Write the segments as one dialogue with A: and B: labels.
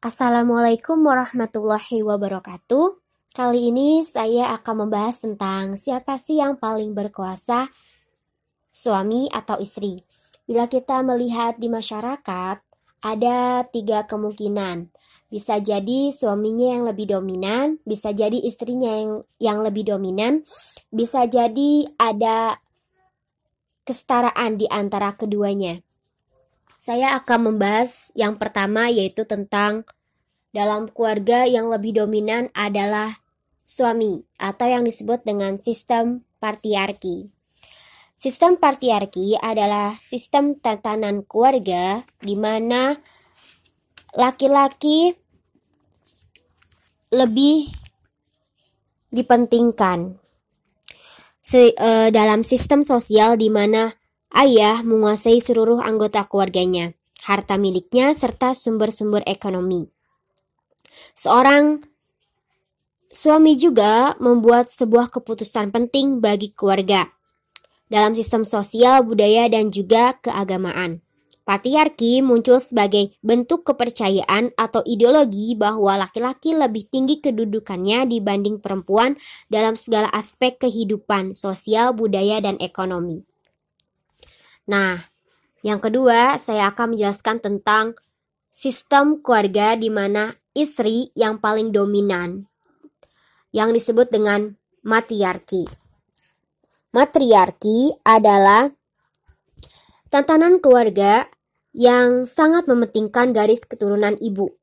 A: Assalamualaikum warahmatullahi wabarakatuh. Kali ini saya akan membahas tentang siapa sih yang paling berkuasa, suami atau istri. Bila kita melihat di masyarakat, ada tiga kemungkinan. Bisa jadi suaminya yang lebih dominan, bisa jadi istrinya yang yang lebih dominan, bisa jadi ada kesetaraan di antara keduanya. Saya akan membahas yang pertama yaitu tentang dalam keluarga yang lebih dominan adalah suami atau yang disebut dengan sistem patriarki. Sistem patriarki adalah sistem tatanan keluarga di mana laki-laki lebih dipentingkan. Se, e, dalam sistem sosial di mana Ayah menguasai seluruh anggota keluarganya, harta miliknya, serta sumber-sumber ekonomi. Seorang suami juga membuat sebuah keputusan penting bagi keluarga dalam sistem sosial, budaya, dan juga keagamaan. Patriarki muncul sebagai bentuk kepercayaan atau ideologi bahwa laki-laki lebih tinggi kedudukannya dibanding perempuan dalam segala aspek kehidupan sosial, budaya, dan ekonomi. Nah, yang kedua, saya akan menjelaskan tentang sistem keluarga di mana istri yang paling dominan, yang disebut dengan matriarki. Matriarki adalah tatanan keluarga yang sangat mementingkan garis keturunan ibu,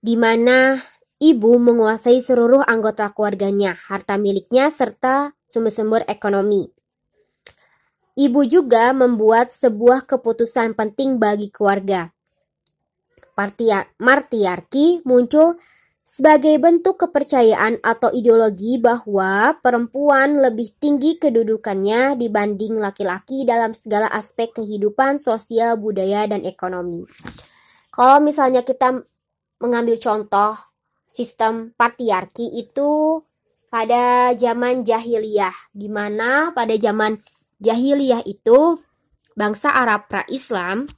A: di mana ibu menguasai seluruh anggota keluarganya, harta miliknya, serta sumber-sumber ekonomi. Ibu juga membuat sebuah keputusan penting bagi keluarga. Martiarki muncul sebagai bentuk kepercayaan atau ideologi bahwa perempuan lebih tinggi kedudukannya dibanding laki-laki dalam segala aspek kehidupan sosial, budaya, dan ekonomi. Kalau misalnya kita mengambil contoh sistem patriarki itu pada zaman jahiliyah, di mana pada zaman jahiliyah itu bangsa Arab pra-Islam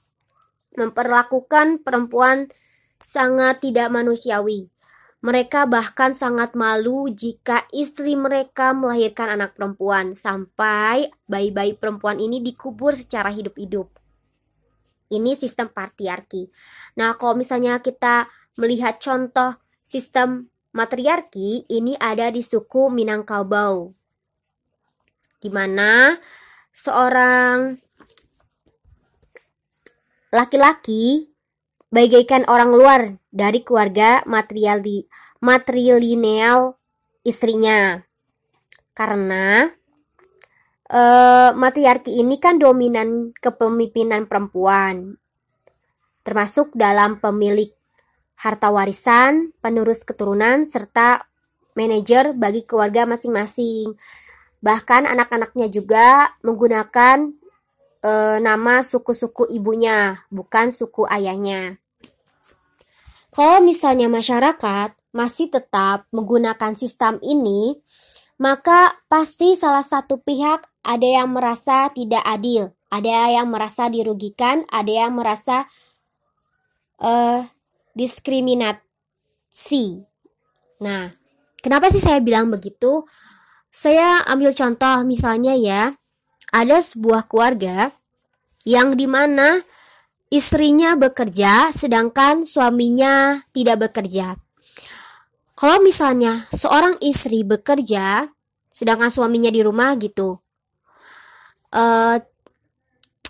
A: memperlakukan perempuan sangat tidak manusiawi. Mereka bahkan sangat malu jika istri mereka melahirkan anak perempuan sampai bayi-bayi perempuan ini dikubur secara hidup-hidup. Ini sistem patriarki. Nah, kalau misalnya kita melihat contoh sistem matriarki, ini ada di suku Minangkabau. Di mana seorang laki-laki bagaikan orang luar dari keluarga material di matrilineal istrinya. Karena e, matriarki ini kan dominan kepemimpinan perempuan. Termasuk dalam pemilik harta warisan, penerus keturunan serta manajer bagi keluarga masing-masing. Bahkan anak-anaknya juga menggunakan e, nama suku-suku ibunya, bukan suku ayahnya. Kalau misalnya masyarakat masih tetap menggunakan sistem ini, maka pasti salah satu pihak ada yang merasa tidak adil, ada yang merasa dirugikan, ada yang merasa uh, diskriminasi. Nah, kenapa sih saya bilang begitu? Saya ambil contoh misalnya ya, ada sebuah keluarga yang di mana istrinya bekerja sedangkan suaminya tidak bekerja. Kalau misalnya seorang istri bekerja sedangkan suaminya di rumah gitu, uh,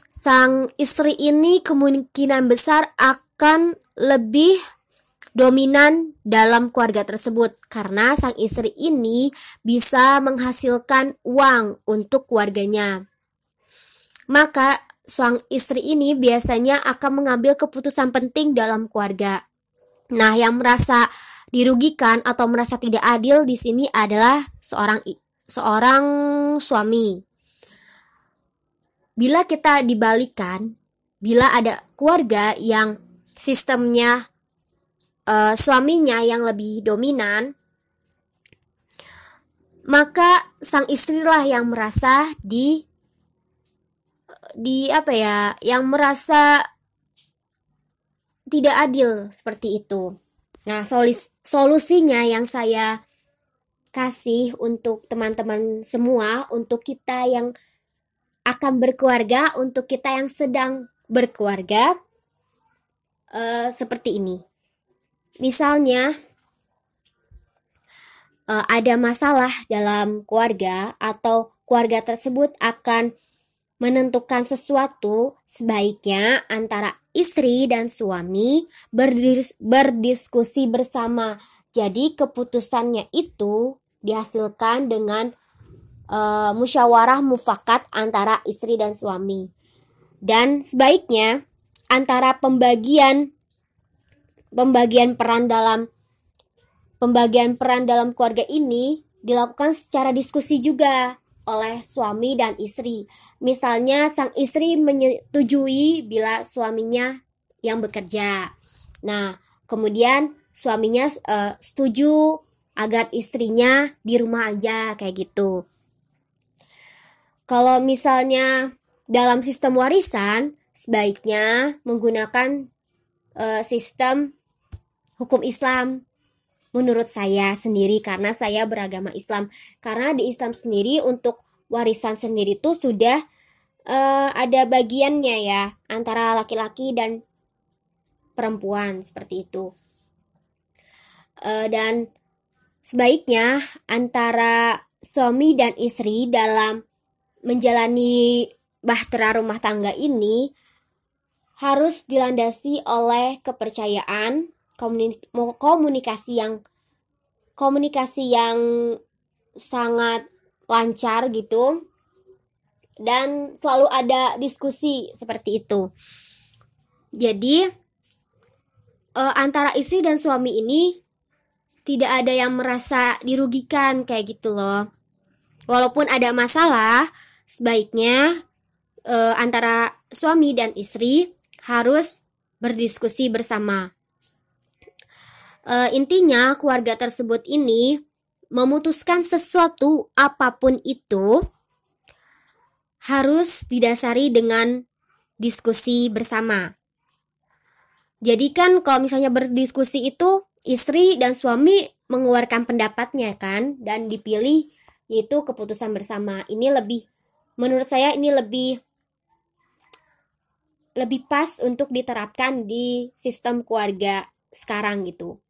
A: sang istri ini kemungkinan besar akan lebih dominan dalam keluarga tersebut karena sang istri ini bisa menghasilkan uang untuk keluarganya. Maka sang istri ini biasanya akan mengambil keputusan penting dalam keluarga. Nah, yang merasa dirugikan atau merasa tidak adil di sini adalah seorang seorang suami. Bila kita dibalikan, bila ada keluarga yang sistemnya uh, suaminya yang lebih dominan, maka sang istrilah yang merasa di di apa ya, yang merasa tidak adil seperti itu. Nah, solusinya yang saya kasih untuk teman-teman semua, untuk kita yang akan berkeluarga, untuk kita yang sedang berkeluarga, uh, seperti ini. Misalnya, uh, ada masalah dalam keluarga atau keluarga tersebut akan menentukan sesuatu, sebaiknya antara istri dan suami berdis berdiskusi bersama. Jadi keputusannya itu dihasilkan dengan uh, musyawarah mufakat antara istri dan suami. Dan sebaiknya antara pembagian pembagian peran dalam pembagian peran dalam keluarga ini dilakukan secara diskusi juga oleh suami dan istri. Misalnya sang istri menyetujui bila suaminya yang bekerja. Nah, kemudian suaminya uh, setuju agar istrinya di rumah aja kayak gitu. Kalau misalnya dalam sistem warisan, sebaiknya menggunakan uh, sistem hukum Islam menurut saya sendiri karena saya beragama Islam. Karena di Islam sendiri untuk warisan sendiri tuh sudah uh, ada bagiannya ya antara laki-laki dan perempuan seperti itu. Uh, dan sebaiknya antara suami dan istri dalam menjalani bahtera rumah tangga ini harus dilandasi oleh kepercayaan, komunikasi yang komunikasi yang sangat lancar gitu dan selalu ada diskusi seperti itu. Jadi uh, antara istri dan suami ini tidak ada yang merasa dirugikan kayak gitu loh. Walaupun ada masalah, sebaiknya uh, antara suami dan istri harus berdiskusi bersama. Uh, intinya, keluarga tersebut ini memutuskan sesuatu apa pun itu harus didasari dengan diskusi bersama. Jadi kan kalau misalnya berdiskusi itu istri dan suami mengeluarkan pendapatnya kan dan dipilih yaitu keputusan bersama. Ini lebih menurut saya ini lebih lebih pas untuk diterapkan di sistem keluarga sekarang gitu.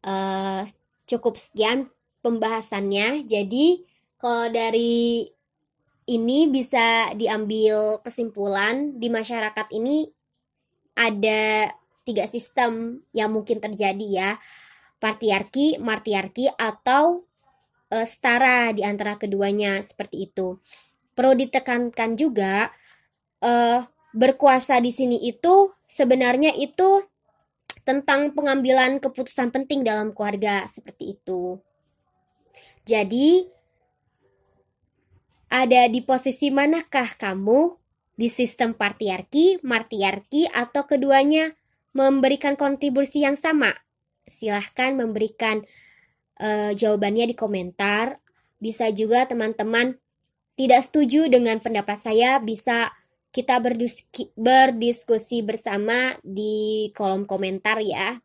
A: Uh, cukup sekian pembahasannya. Jadi kalau dari ini bisa diambil kesimpulan di masyarakat ini ada tiga sistem yang mungkin terjadi ya. Patriarki, martiarki atau uh, setara di antara keduanya seperti itu. Perlu ditekankan juga uh, berkuasa di sini itu sebenarnya itu tentang pengambilan keputusan penting dalam keluarga seperti itu. Jadi ada di posisi manakah kamu di sistem patriarki, martiarki atau keduanya memberikan kontribusi yang sama? Silahkan memberikan uh, jawabannya di komentar. Bisa juga teman-teman tidak setuju dengan pendapat saya bisa kita berdiskusi bersama di kolom komentar ya.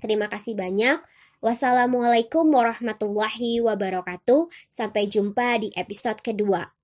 A: Terima kasih banyak. Wassalamualaikum warahmatullahi wabarakatuh. Sampai jumpa di episode kedua.